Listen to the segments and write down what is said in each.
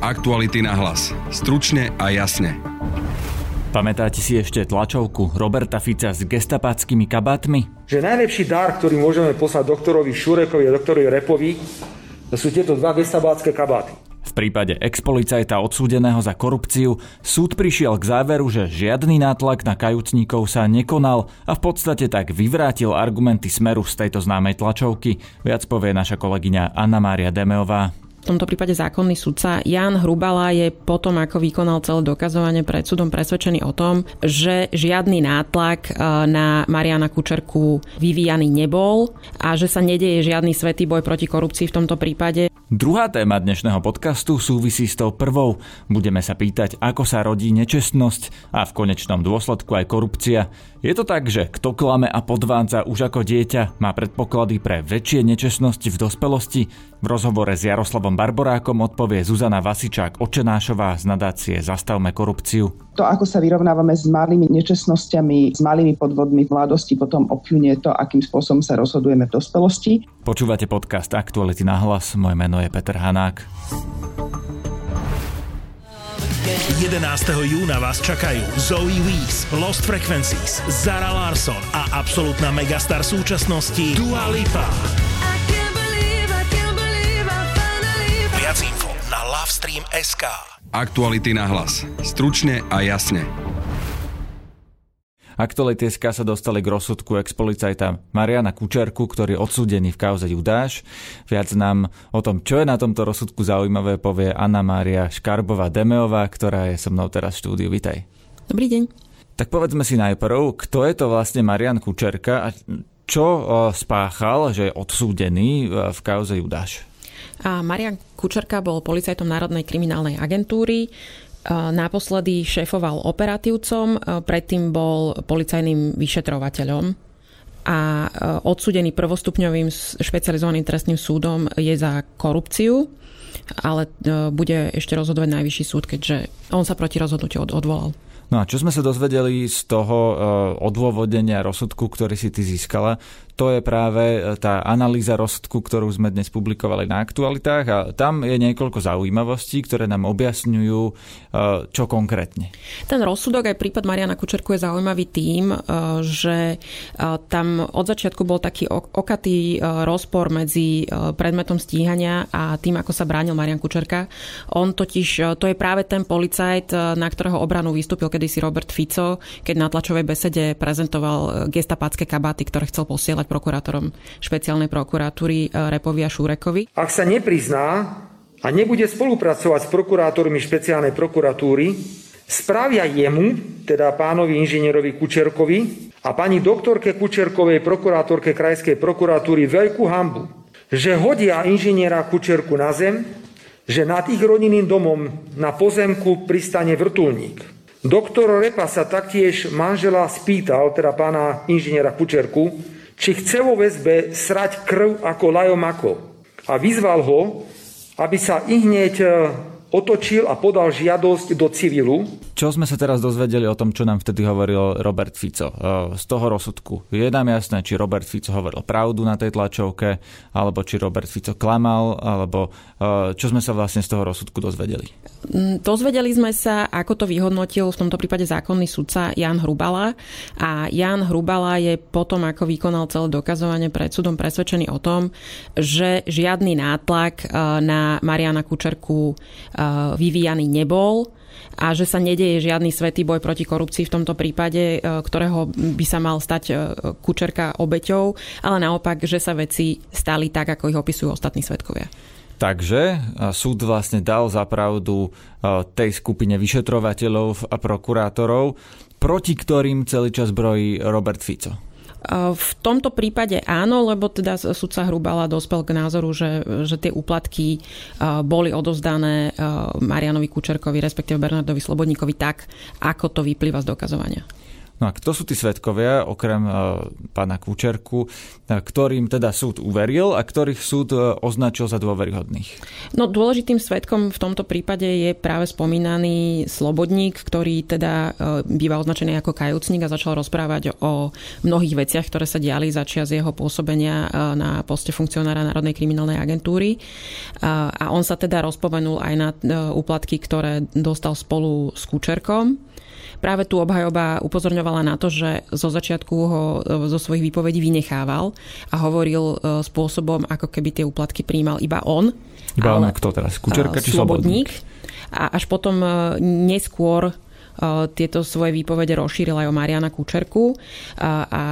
Aktuality na hlas. Stručne a jasne. Pamätáte si ešte tlačovku Roberta Fica s gestapáckými kabátmi? Že najlepší dar, ktorý môžeme poslať doktorovi Šurekovi a doktorovi Repovi, sú tieto dva gestapácké kabáty. V prípade expolicajta odsúdeného za korupciu súd prišiel k záveru, že žiadny nátlak na kajúcníkov sa nekonal a v podstate tak vyvrátil argumenty smeru z tejto známej tlačovky. Viac povie naša kolegyňa Anna Mária Demeová v tomto prípade zákonný sudca Jan Hrubala je potom, ako vykonal celé dokazovanie pred súdom presvedčený o tom, že žiadny nátlak e, na Mariana Kučerku vyvíjaný nebol a že sa nedeje žiadny svetý boj proti korupcii v tomto prípade. Druhá téma dnešného podcastu súvisí s tou prvou. Budeme sa pýtať, ako sa rodí nečestnosť a v konečnom dôsledku aj korupcia. Je to tak, že kto klame a podvádza už ako dieťa, má predpoklady pre väčšie nečestnosti v dospelosti? V rozhovore s Jaroslavom Barborákom odpovie Zuzana Vasičák Očenášová z nadácie Zastavme korupciu. To, ako sa vyrovnávame s malými nečestnosťami, s malými podvodmi v mladosti, potom ovplyvňuje to, akým spôsobom sa rozhodujeme v dospelosti. Počúvate podcast Aktuality na hlas. Moje meno je Peter Hanák. 11. júna vás čakajú Zoe Wees, Lost Frequencies, Zara Larson a absolútna megastar súčasnosti Dua Lipa. Viac info na Lovestream.sk Aktuality na hlas. Stručne a jasne. Aktuality SK sa dostali k rozsudku ex-policajta Mariana Kučerku, ktorý je odsúdený v kauze Judáš. Viac nám o tom, čo je na tomto rozsudku zaujímavé, povie Anna Mária Škarbová-Demeová, ktorá je so mnou teraz v štúdiu. Vitaj. Dobrý deň. Tak povedzme si najprv, kto je to vlastne Marian Kučerka a čo spáchal, že je odsúdený v kauze Judáš? A Marian Kučerka bol policajtom Národnej kriminálnej agentúry. Naposledy šéfoval operatívcom, predtým bol policajným vyšetrovateľom a odsudený prvostupňovým špecializovaným trestným súdom je za korupciu, ale bude ešte rozhodovať najvyšší súd, keďže on sa proti rozhodnutiu odvolal. No a čo sme sa dozvedeli z toho odôvodnenia rozsudku, ktorý si ty získala, to je práve e, tá analýza rozsudku, ktorú sme dnes publikovali na aktualitách a tam je niekoľko zaujímavostí, ktoré nám objasňujú, e, čo konkrétne. Ten rozsudok aj prípad Mariana Kučerku je zaujímavý tým, e, že tam od začiatku bol taký okatý rozpor medzi predmetom stíhania a tým, ako sa bránil Marian Kučerka. On totiž, to je práve ten policajt, na ktorého obranu vystúpil kedysi Robert Fico, keď na tlačovej besede prezentoval gestapácké kabáty, ktoré chcel posielať prokurátorom špeciálnej prokuratúry eh, Repovi a Šúrekovi. Ak sa neprizná a nebude spolupracovať s prokurátormi špeciálnej prokuratúry, spravia jemu, teda pánovi inžinierovi Kučerkovi a pani doktorke Kučerkovej, prokurátorke Krajskej prokuratúry veľkú hambu, že hodia inžiniera Kučerku na zem, že nad ich rodinným domom na pozemku pristane vrtulník. Doktor Repa sa taktiež manžela spýtal, teda pána inžiniera Kučerku, či chce vo väzbe srať krv ako lajomako. A vyzval ho, aby sa i hneď e, otočil a podal žiadosť do civilu. Čo sme sa teraz dozvedeli o tom, čo nám vtedy hovoril Robert Fico e, z toho rozsudku? Je nám jasné, či Robert Fico hovoril pravdu na tej tlačovke, alebo či Robert Fico klamal, alebo e, čo sme sa vlastne z toho rozsudku dozvedeli? Mm, dozvedeli sme sa, ako to vyhodnotil v tomto prípade zákonný sudca Jan Hrubala. A Jan Hrubala je potom, ako vykonal celé dokazovanie pred súdom, presvedčený o tom, že žiadny nátlak e, na Mariana Kučerku vyvíjaný nebol a že sa nedeje žiadny svetý boj proti korupcii v tomto prípade, e, ktorého by sa mal stať Kučerka obeťou, ale naopak, že sa veci stali tak, ako ich opisujú ostatní svetkovia. Takže súd vlastne dal zapravdu tej skupine vyšetrovateľov a prokurátorov, proti ktorým celý čas brojí Robert Fico. V tomto prípade áno, lebo teda sudca Hrubala dospel k názoru, že, že tie úplatky boli odozdané Marianovi Kučerkovi, respektíve Bernardovi Slobodníkovi tak, ako to vyplýva z dokazovania. No a kto sú tí svetkovia, okrem uh, pána Kučerku, uh, ktorým teda súd uveril a ktorých súd uh, označil za dôveryhodných? No dôležitým svetkom v tomto prípade je práve spomínaný Slobodník, ktorý teda býva označený ako kajúcnik a začal rozprávať o mnohých veciach, ktoré sa diali za čas jeho pôsobenia na poste funkcionára Národnej kriminálnej agentúry. A on sa teda rozpomenul aj na úplatky, ktoré dostal spolu s Kučerkom Práve tu obhajoba upozorňovala na to, že zo začiatku ho e, zo svojich výpovedí vynechával a hovoril e, spôsobom, ako keby tie úplatky príjmal iba on. Iba on, kto teraz? Kučerka či Slobodník? A až potom e, neskôr tieto svoje výpovede rozšíril aj o Mariana Kučerku a, a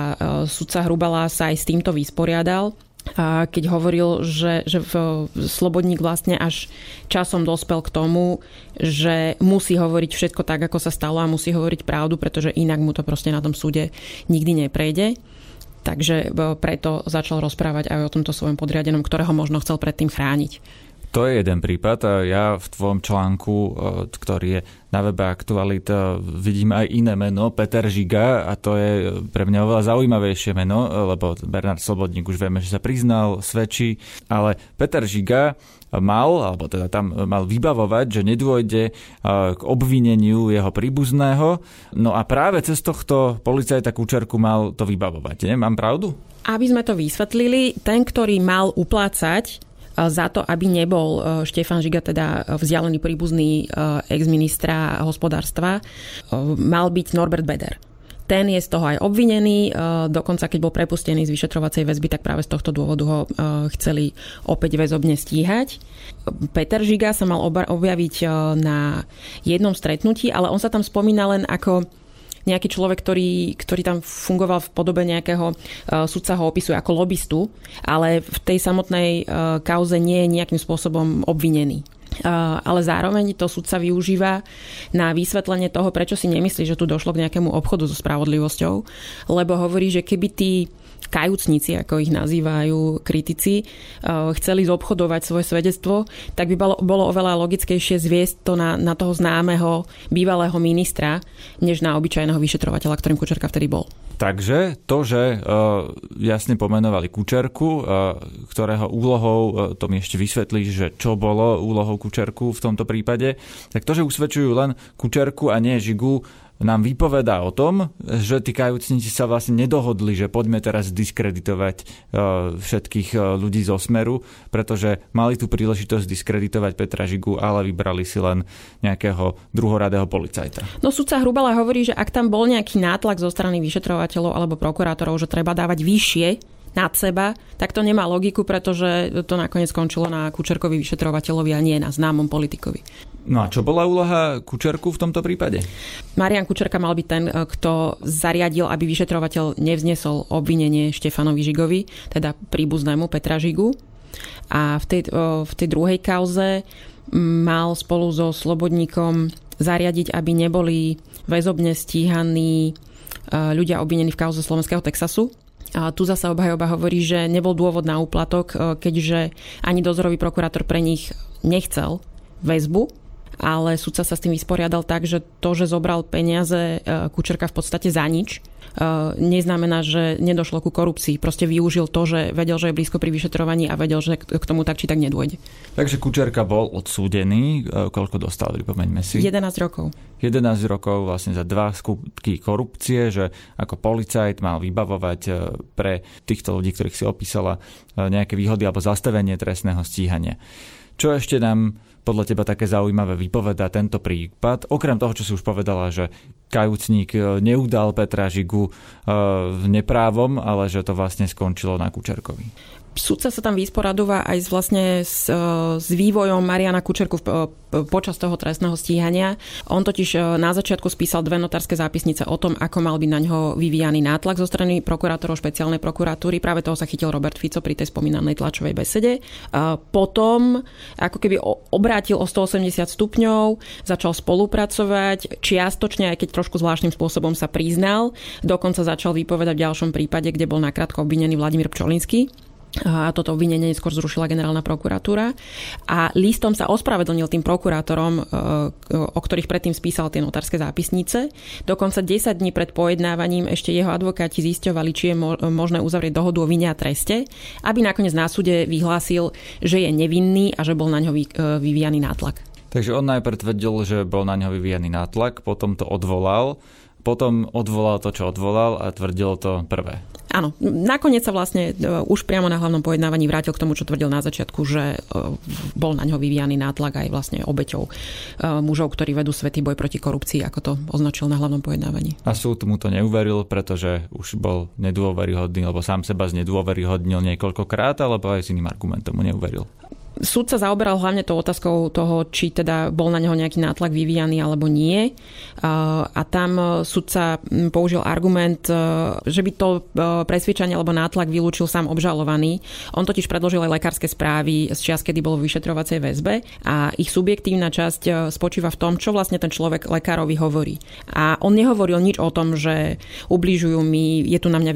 sudca Hrubala sa aj s týmto vysporiadal keď hovoril, že, že Slobodník vlastne až časom dospel k tomu, že musí hovoriť všetko tak, ako sa stalo a musí hovoriť pravdu, pretože inak mu to proste na tom súde nikdy neprejde. Takže e, preto začal rozprávať aj o tomto svojom podriadenom, ktorého možno chcel predtým chrániť. To je jeden prípad. Ja v tvojom článku, e, ktorý je na webe Aktualit, e, vidím aj iné meno, Peter Žiga, a to je pre mňa oveľa zaujímavejšie meno, e, lebo Bernard Slobodník už vieme, že sa priznal, svedčí, ale Peter Žiga mal, alebo teda tam mal vybavovať, že nedôjde k obvineniu jeho príbuzného. No a práve cez tohto policajta Kučerku mal to vybavovať. Nie? Mám pravdu? Aby sme to vysvetlili, ten, ktorý mal uplácať za to, aby nebol e, Štefan Žiga, teda vzdialený príbuzný e, ex-ministra hospodárstva, e, mal byť Norbert Beder. Ten je z toho aj obvinený, dokonca keď bol prepustený z vyšetrovacej väzby, tak práve z tohto dôvodu ho chceli opäť väzobne stíhať. Peter Žiga sa mal objaviť na jednom stretnutí, ale on sa tam spomína len ako nejaký človek, ktorý, ktorý tam fungoval v podobe nejakého uh, sudca ho opisuje ako lobbystu, ale v tej samotnej uh, kauze nie je nejakým spôsobom obvinený. Uh, ale zároveň to sudca využíva na vysvetlenie toho, prečo si nemyslí, že tu došlo k nejakému obchodu so spravodlivosťou, lebo hovorí, že keby tí kajúcnici, ako ich nazývajú kritici, eh, chceli zobchodovať svoje svedectvo, tak by bolo, oveľa logickejšie zviesť to na, na toho známeho bývalého ministra, než na obyčajného vyšetrovateľa, ktorým Kučerka vtedy bol. Takže to, že uh, jasne pomenovali Kučerku, uh, ktorého úlohou, uh, to mi ešte vysvetlí, že čo bolo úlohou Kučerku v tomto prípade, tak to, že usvedčujú len Kučerku a nie Žigu, nám vypovedá o tom, že tí kajúcnici sa vlastne nedohodli, že poďme teraz diskreditovať e, všetkých e, ľudí zo Smeru, pretože mali tú príležitosť diskreditovať Petra Žigu, ale vybrali si len nejakého druhoradého policajta. No sudca Hrubala hovorí, že ak tam bol nejaký nátlak zo strany vyšetrovateľov alebo prokurátorov, že treba dávať vyššie nad seba, tak to nemá logiku, pretože to nakoniec skončilo na Kučerkovi vyšetrovateľovi a nie na známom politikovi. No a čo bola úloha Kučerku v tomto prípade? Marian Kučerka mal byť ten, e, kto zariadil, aby vyšetrovateľ nevznesol obvinenie Štefanovi Žigovi, teda príbuznému Petra Žigu. A v tej, v tej druhej kauze mal spolu so Slobodníkom zariadiť, aby neboli väzobne stíhaní e, ľudia obvinení v kauze slovenského Texasu, a tu zasa obhajoba hovorí, že nebol dôvod na úplatok, e, keďže ani dozorový prokurátor pre nich nechcel väzbu, ale sudca sa s tým vysporiadal tak, že to, že zobral peniaze e, Kučerka v podstate za nič, e, neznamená, že nedošlo ku korupcii. Proste využil to, že vedel, že je blízko pri vyšetrovaní a vedel, že k tomu tak či tak nedôjde. Takže Kučerka bol odsúdený. Koľko dostal, pripomeňme si? 11 rokov. 11 rokov vlastne za dva skutky korupcie, že ako policajt mal vybavovať e, pre týchto ľudí, ktorých si opísala, e, nejaké výhody alebo zastavenie trestného stíhania. Čo ešte nám podľa teba také zaujímavé vypoveda tento prípad? Okrem toho, čo si už povedala, že kajúcník e, neudal Petra Žigu neprávom, ale že to vlastne skončilo na Kučerkovi. Súdca sa tam vysporadúva aj s, vlastne s, e, s vývojom Mariana Kučerku v, e, počas toho trestného stíhania. On totiž e, na začiatku spísal dve notárske zápisnice o tom, ako mal byť na ňo vyvíjaný nátlak zo strany prokurátorov špeciálnej prokuratúry. Práve toho sa chytil Robert Fico pri tej spomínanej tlačovej besede. Potom ako keby obrátil o 180 stupňov, začal spolupracovať, čiastočne, aj keď trošku zvláštnym spôsobom sa priznal. Dokonca začal vypovedať v ďalšom prípade, kde bol nakrátko obvinený Vladimír Pčolinský a toto obvinenie neskôr zrušila generálna prokuratúra. A listom sa ospravedlnil tým prokurátorom, e, o ktorých predtým spísal tie notárske zápisnice. Dokonca 10 dní pred pojednávaním ešte jeho advokáti zisťovali, či je možné uzavrieť dohodu o vine a treste, aby nakoniec na súde vyhlásil, že je nevinný a že bol na ňo e, vyvíjaný nátlak. Takže on najprv tvrdil, že bol na ňo vyvíjaný nátlak, potom to odvolal, potom odvolal to, čo odvolal a tvrdil to prvé. Áno, nakoniec sa vlastne e, už priamo na hlavnom pojednávaní vrátil k tomu, čo tvrdil na začiatku, že e, bol na ňo vyvíjaný nátlak aj vlastne obeťou e, mužov, ktorí vedú svetý boj proti korupcii, ako to označil na hlavnom pojednávaní. A súd mu to neuveril, pretože už bol nedôveryhodný, lebo sám seba znedôveryhodnil niekoľkokrát, alebo aj s iným argumentom mu neuveril. Súd sa zaoberal hlavne tou otázkou toho, či teda bol na neho nejaký nátlak vyvíjaný alebo nie. A tam súdca použil argument, e, že by to e, presvedčanie alebo nátlak vylúčil sám obžalovaný. On totiž predložil aj lekárske správy z čas, kedy bol v vyšetrovacej väzbe a ich subjektívna časť e, spočíva v tom, čo vlastne ten človek lekárovi hovorí. A on nehovoril nič o tom, že ubližujú mi, je tu na mňa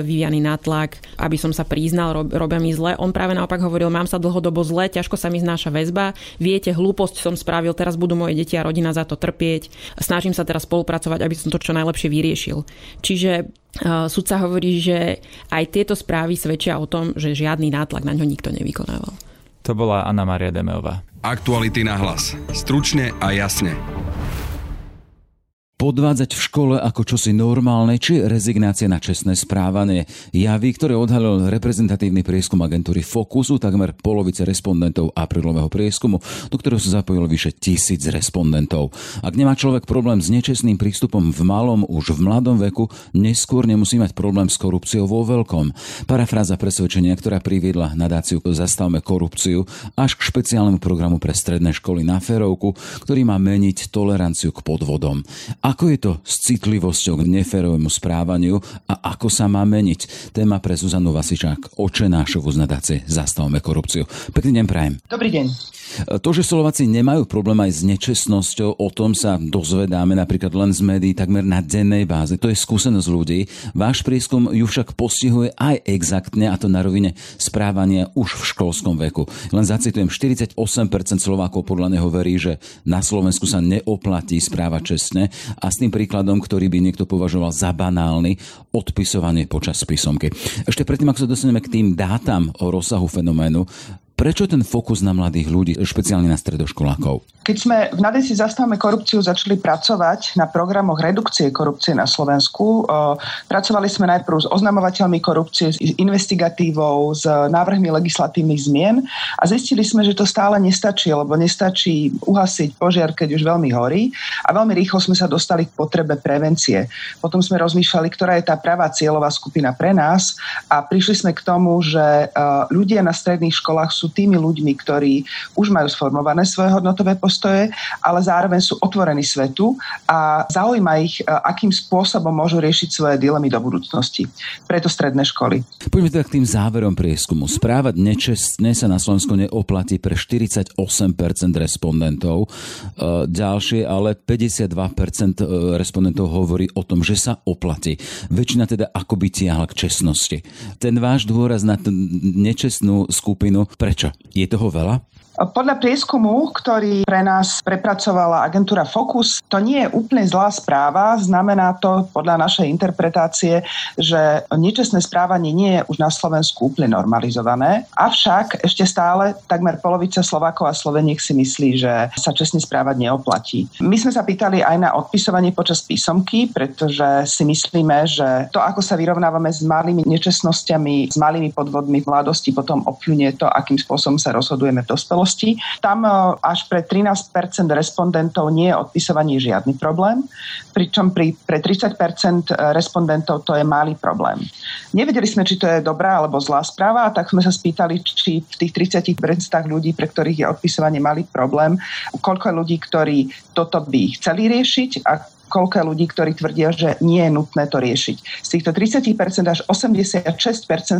vyvíjaný nátlak, aby som sa priznal, robia mi zle. On práve naopak hovoril, mám sa dlhodobo zle, zle, ťažko sa mi znáša väzba, viete, hlúposť som spravil, teraz budú moje deti a rodina za to trpieť, snažím sa teraz spolupracovať, aby som to čo najlepšie vyriešil. Čiže uh, sudca hovorí, že aj tieto správy svedčia o tom, že žiadny nátlak na ňo nikto nevykonával. To bola Anna Maria Demeová. Aktuality na hlas. Stručne a jasne podvádzať v škole ako čosi normálne, či rezignácia na čestné správanie. Javy, ktoré odhalil reprezentatívny prieskum agentúry Fokusu, takmer polovice respondentov aprílového prieskumu, do ktorého sa zapojilo vyše tisíc respondentov. Ak nemá človek problém s nečestným prístupom v malom, už v mladom veku, neskôr nemusí mať problém s korupciou vo veľkom. Parafráza presvedčenia, ktorá priviedla nadáciu Zastavme korupciu až k špeciálnemu programu pre stredné školy na Ferovku, ktorý má meniť toleranciu k podvodom. Ako je to s citlivosťou k neférovému správaniu a ako sa má meniť? Téma pre Zuzanu Vasičák, oče nášovu z nadácie Zastavme korupciu. Pekný deň prajem. Dobrý deň. To, že Slováci nemajú problém aj s nečestnosťou, o tom sa dozvedáme napríklad len z médií takmer na dennej báze. To je skúsenosť ľudí. Váš prieskum ju však postihuje aj exaktne, a to na rovine správania už v školskom veku. Len zacitujem, 48% Slovákov podľa neho verí, že na Slovensku sa neoplatí správať čestne a s tým príkladom, ktorý by niekto považoval za banálny, odpisovanie počas písomky. Ešte predtým, ako sa dostaneme k tým dátam o rozsahu fenoménu, Prečo ten fokus na mladých ľudí, špeciálne na stredoškolákov? Keď sme v Nadesi Zastavme korupciu začali pracovať na programoch redukcie korupcie na Slovensku, pracovali sme najprv s oznamovateľmi korupcie, s investigatívou, s návrhmi legislatívnych zmien a zistili sme, že to stále nestačí, lebo nestačí uhasiť požiar, keď už veľmi horí a veľmi rýchlo sme sa dostali k potrebe prevencie. Potom sme rozmýšľali, ktorá je tá pravá cieľová skupina pre nás a prišli sme k tomu, že ľudia na stredných školách sú tými ľuďmi, ktorí už majú sformované svoje hodnotové postoje, ale zároveň sú otvorení svetu a zaujíma ich, e, akým spôsobom môžu riešiť svoje dilemy do budúcnosti. Preto stredné školy. Poďme teda k tým záverom prieskumu. Správať nečestne sa na Slovensku neoplatí pre 48% respondentov. E, ďalšie, ale 52% e, respondentov hovorí o tom, že sa oplatí. Väčšina teda akoby tiahla k čestnosti. Ten váš dôraz na tú nečestnú skupinu, prečo Je toho veľa? Podľa prieskumu, ktorý pre nás prepracovala agentúra Focus, to nie je úplne zlá správa. Znamená to podľa našej interpretácie, že nečestné správanie nie je už na Slovensku úplne normalizované. Avšak ešte stále takmer polovica Slovákov a Sloveniek si myslí, že sa čestne správať neoplatí. My sme sa pýtali aj na odpisovanie počas písomky, pretože si myslíme, že to, ako sa vyrovnávame s malými nečestnosťami, s malými podvodmi v mladosti, potom opľunie to, akým spôsobom sa rozhodujeme v dospelosti spoločnosti. Tam e, až pre 13 respondentov nie je odpisovanie žiadny problém, pričom pri, pre 30% respondentov to je malý problém. Nevedeli sme, či to je dobrá alebo zlá správa, tak sme sa spýtali, či v tých 30 ľudí, pre ktorých je odpisovanie malý problém, koľko ľudí, ktorí toto by chceli riešiť a koľko ľudí, ktorí tvrdia, že nie je nutné to riešiť. Z týchto 30% až 86%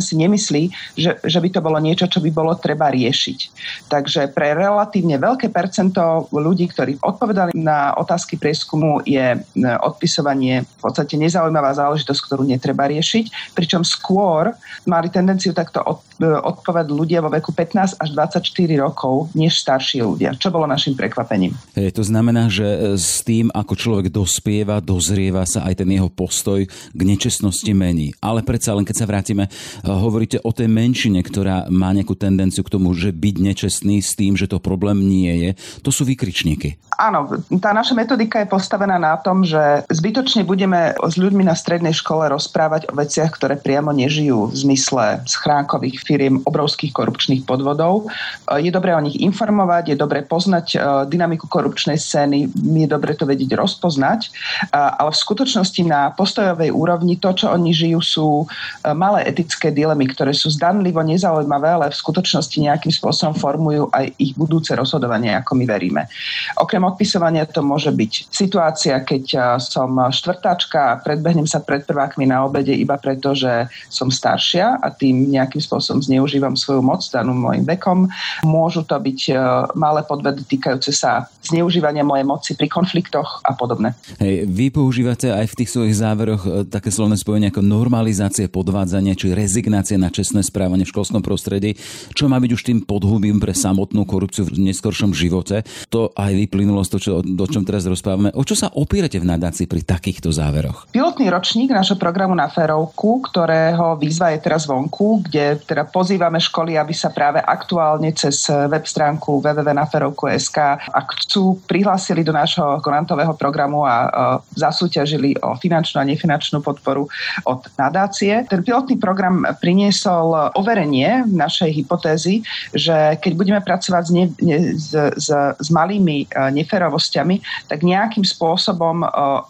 si nemyslí, že, že by to bolo niečo, čo by bolo treba riešiť. Takže pre relatívne veľké percento ľudí, ktorí odpovedali na otázky prieskumu, je odpisovanie v podstate nezaujímavá záležitosť, ktorú netreba riešiť, pričom skôr mali tendenciu takto odpovedať ľudia vo veku 15 až 24 rokov, než starší ľudia, čo bolo našim prekvapením. Hej, to znamená, že s tým, ako človek dospieva, dozrieva sa aj ten jeho postoj k nečestnosti mení. Ale predsa len, keď sa vrátime, hovoríte o tej menšine, ktorá má nejakú tendenciu k tomu, že byť nečestný s tým, že to problém nie je, to sú vykričníky. Áno, tá naša metodika je postavená na tom, že zbytočne budeme s ľuďmi na strednej škole rozprávať o veciach, ktoré priamo nežijú v zmysle schránkových firiem, obrovských korupčných podvodov. Je dobré o nich informovať, je dobré poznať e, dynamiku korupčnej scény, je dobre to vedieť rozpoznať, ale v skutočnosti na postojovej úrovni to, čo oni žijú, sú e, malé etické dilemy, ktoré sú zdanlivo nezaujímavé, ale v skutočnosti nejakým spôsobom formujú aj ich budúce rozhodovanie, ako my veríme. Okrem odpisovania to môže byť situácia, keď e, som štvrtáčka a predbehnem sa pred prvákmi na obede iba preto, že som staršia a tým nejakým spôsobom zneužívam svoju moc danú môjim vekom. Môžu to byť e, malé podvedy týkajúce sa zneužívania mojej moci pri konfliktoch a podobne. Hej, vy používate aj v tých svojich záveroch e, také slovné spojenie ako normalizácie podvádzania či rezignácie na čestné správanie v školskom prostredí, čo má byť už tým podhubím pre samotnú korupciu v neskoršom živote. To aj vyplynulo z toho, čo, do čom teraz rozprávame. O čo sa opírate v nadácii pri takýchto záveroch? Pilotný ročník nášho programu na Ferovku, ktorého výzva je teraz vonku, kde teda pozývame školy, aby sa práve aktuálne cez web stránku www.naferovku.sk ak chcú, prihlásili do nášho grantového programu a zasúťažili o finančnú a nefinančnú podporu od nadácie. Ten pilotný program priniesol overenie našej hypotézy, že keď budeme pracovať s, ne, ne, s, s, s malými neferovosťami, tak nejakým spôsobom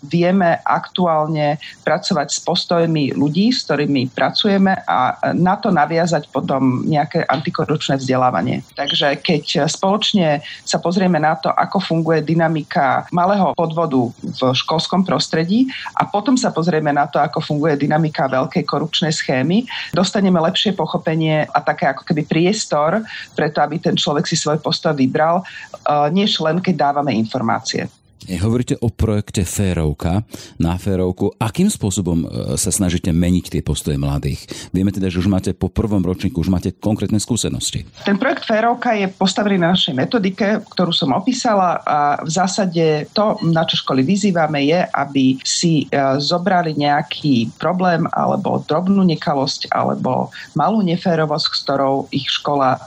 vieme aktuálne pracovať s postojmi ľudí, s ktorými pracujeme a na to naviazať potom nejaké antikorupčné vzdelávanie. Takže keď spoločne sa pozrieme na to, ako funguje dynamika malého podvodu v školskom prostredí a potom sa pozrieme na to, ako funguje dynamika veľkej korupčnej schémy, dostaneme lepšie pochopenie a také ako keby priestor preto, aby ten človek si svoj postoj vybral, eh, než len keď dávame informácie. Hovoríte o projekte Férovka na Férovku. Akým spôsobom e, sa snažíte meniť tie postoje mladých? Vieme teda, že už máte po prvom ročníku, už máte konkrétne skúsenosti. Ten projekt Férovka je postavený na našej metodike, ktorú som opísala a v zásade to, na čo školy vyzývame, je, aby si e, zobrali nejaký problém alebo drobnú nekalosť alebo malú neférovosť, s ktorou ich škola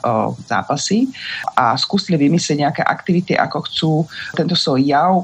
zápasí a skúsili vymyslieť nejaké aktivity, ako chcú tento svoj jav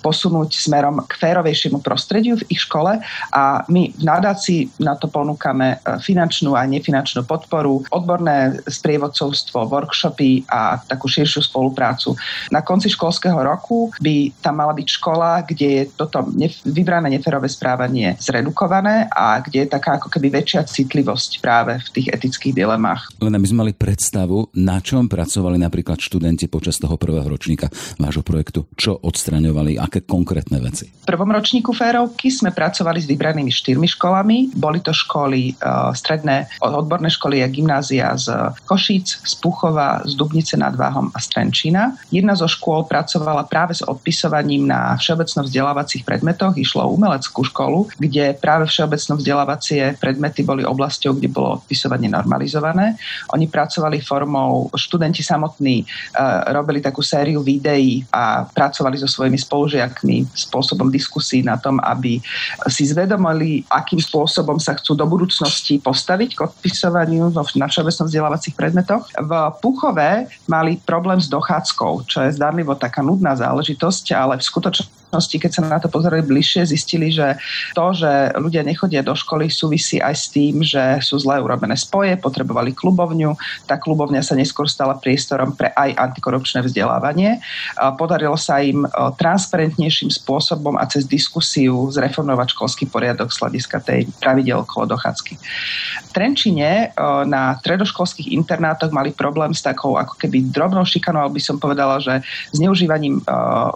posunúť smerom k férovejšiemu prostrediu v ich škole a my v nadácii na to ponúkame e, finančnú a nefinančnú podporu, odborné sprievodcovstvo, workshopy a takú širšiu spoluprácu. Na konci školského roku by tam mala byť škola, kde je toto vybrané neférové správanie zredukované a kde je taká ako keby väčšia citlivosť práve v tých etických dilemách. Len aby sme mali predstavu, na čom pracovali napríklad študenti počas toho prvého ročníka vášho projektu, čo odstraňovali pracovali, aké konkrétne veci? V prvom ročníku férovky sme pracovali s vybranými štyrmi školami. Boli to školy, uh, stredné odborné školy a gymnázia z Košíc, z Puchova, z Dubnice nad Váhom a z Trenčína. Jedna zo škôl pracovala práve s odpisovaním na všeobecno vzdelávacích predmetoch. Išlo o umeleckú školu, kde práve všeobecno vzdelávacie predmety boli oblasťou, kde bolo odpisovanie normalizované. Oni pracovali formou, študenti samotní uh, robili takú sériu videí a pracovali so svojimi spolužiakmi spôsobom diskusí na tom, aby si zvedomili, akým spôsobom sa chcú do budúcnosti postaviť k odpisovaniu na všeobecnom vzdelávacích predmetoch. V Puchove mali problém s dochádzkou, čo je zdanlivo taká nudná záležitosť, ale v skutočnosti keď sa na to pozerali bližšie, zistili, že to, že ľudia nechodia do školy, súvisí aj s tým, že sú zle urobené spoje, potrebovali klubovňu. Tá klubovňa sa neskôr stala priestorom pre aj antikorupčné vzdelávanie. Podarilo sa im transparentnejším spôsobom a cez diskusiu zreformovať školský poriadok z hľadiska tej pravidel okolo dochádzky. V Trenčine na stredoškolských internátoch mali problém s takou ako keby drobnou šikanou, by som povedala, že zneužívaním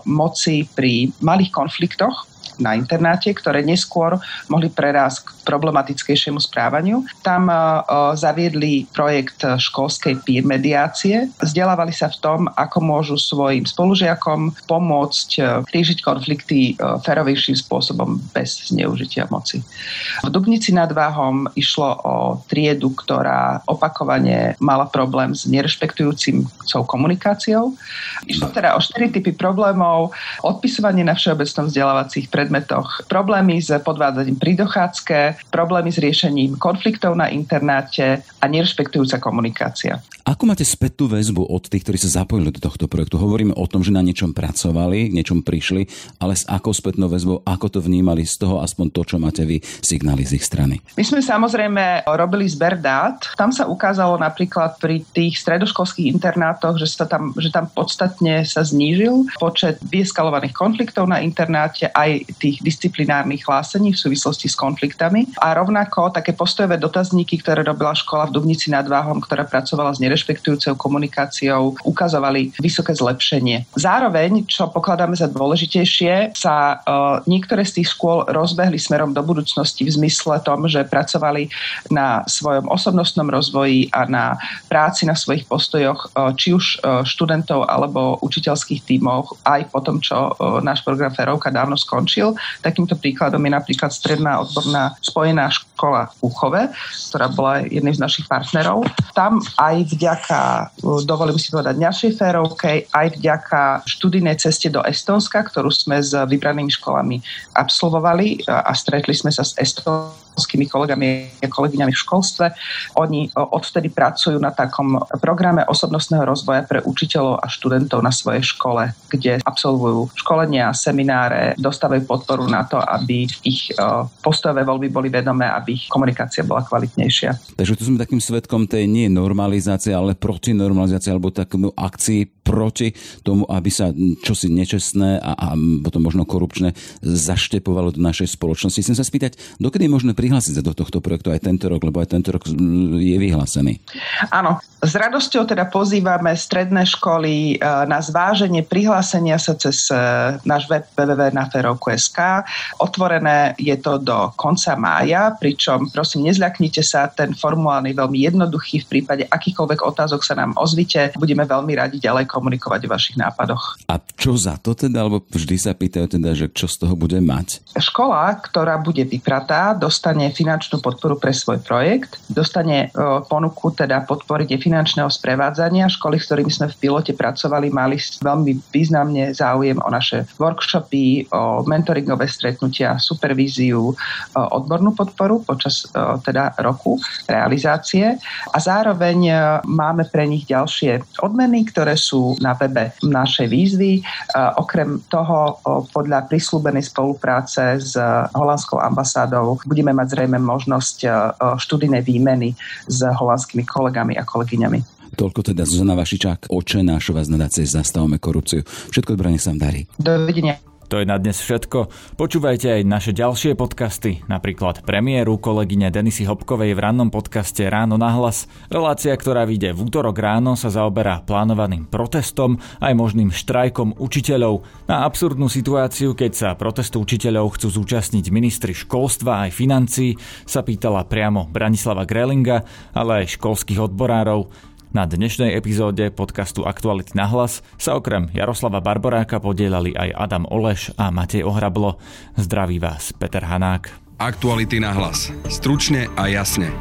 moci pri malých konfliktoch na internáte, ktoré neskôr mohli prerásť k problematickejšiemu správaniu. Tam zaviedli projekt školskej peer mediácie. Vzdelávali sa v tom, ako môžu svojim spolužiakom pomôcť riešiť konflikty ferovejším spôsobom bez zneužitia moci. V Dubnici nad Váhom išlo o triedu, ktorá opakovane mala problém s nerešpektujúcim komunikáciou. Išlo teda o štyri typy problémov. Odpisovanie na všeobecnom vzdelávacích predmetoch, problémy s podvádzaním pri dochádzke, problémy s riešením konfliktov na internáte a nerešpektujúca komunikácia. Ako máte spätú väzbu od tých, ktorí sa zapojili do tohto projektu? Hovoríme o tom, že na niečom pracovali, niečom prišli, ale s akou spätnou väzbou, ako to vnímali z toho aspoň to, čo máte vy signály z ich strany? My sme samozrejme robili zber dát. Tam sa ukázalo napríklad pri tých stredoškolských internátoch, že, sa tam, že tam podstatne sa znížil počet vyeskalovaných konfliktov na internáte, aj tých disciplinárnych hlásení v súvislosti s konfliktami. A rovnako také postojové dotazníky, ktoré robila škola v Dubnici nad Váhom, ktorá pracovala s nerešpektujúcou komunikáciou ukazovali vysoké zlepšenie. Zároveň, čo pokladáme za dôležitejšie, sa uh, niektoré z tých škôl rozbehli smerom do budúcnosti v zmysle tom, že pracovali na svojom osobnostnom rozvoji a na práci na svojich postojoch, uh, či už uh, študentov alebo učiteľských tímov, aj po tom, čo náš program Ferovka dávno skončil. Takýmto príkladom je napríklad stredná odborná spojená škola v Uchove, ktorá bola jedným z našich partnerov. Tam aj vďaka vďaka, dovolím si povedať, našej férovke, aj vďaka študijnej ceste do Estónska, ktorú sme s vybranými školami absolvovali a stretli sme sa s Estónskom slovenskými kolegami a kolegyňami v školstve. Oni odvtedy pracujú na takom programe osobnostného rozvoja pre učiteľov a študentov na svojej škole, kde absolvujú školenia, semináre, dostávajú podporu na to, aby ich postojové voľby boli vedomé, aby ich komunikácia bola kvalitnejšia. Takže tu sme takým svetkom tej nie normalizácie, ale protinormalizácie alebo takú akcii proti tomu, aby sa čosi nečestné a, a potom možno korupčné zaštepovalo do našej spoločnosti. Chcem sa spýtať, dokedy je možné prihlásiť sa do tohto projektu aj tento rok, lebo aj tento rok je vyhlásený. Áno, s radosťou teda pozývame stredné školy e, na zváženie prihlásenia sa cez e, náš web www.naferovku.sk. Otvorené je to do konca mája, pričom prosím nezľaknite sa, ten formulár je veľmi jednoduchý. V prípade akýchkoľvek otázok sa nám ozvite. Budeme veľmi radi ďalej komunikovať o vašich nápadoch. A čo za to teda? Alebo vždy sa pýtajú teda, že čo z toho bude mať? Škola, ktorá bude vypratá, dostane finančnú podporu pre svoj projekt, dostane e, ponuku teda podporiť finančného sprevádzania. Školy, s ktorými sme v pilote pracovali, mali veľmi významne záujem o naše workshopy, o mentoringové stretnutia, supervíziu, odbornú podporu počas e, teda roku realizácie a zároveň e, máme pre nich ďalšie odmeny, ktoré sú na webe našej výzvy. Okrem toho podľa prislúbenej spolupráce s holandskou ambasádou budeme mať zrejme možnosť e, e, študijnej výmeny s holandskými kolegami a kolegyňami. Toľko teda Zuzana Vašičák, oče nášho vás nadácie Zastavome korupciu. Všetko dobré, nech sa vám darí. Dovidenia. To je na dnes všetko. Počúvajte aj naše ďalšie podcasty, napríklad premiéru kolegyne Denisy Hopkovej v rannom podcaste Ráno na hlas. Relácia, ktorá vyjde v útorok ráno, sa zaoberá plánovaným protestom aj možným štrajkom učiteľov. Na absurdnú situáciu, keď sa protestu učiteľov chcú zúčastniť ministri školstva aj financií, sa pýtala priamo Branislava Grelinga, ale aj školských odborárov. Na dnešnej epizóde podcastu Aktuality na hlas sa okrem Jaroslava Barboráka podielali aj Adam Oleš a Matej Ohrablo. Zdraví vás Peter Hanák. Aktuality na hlas. Stručne a jasne.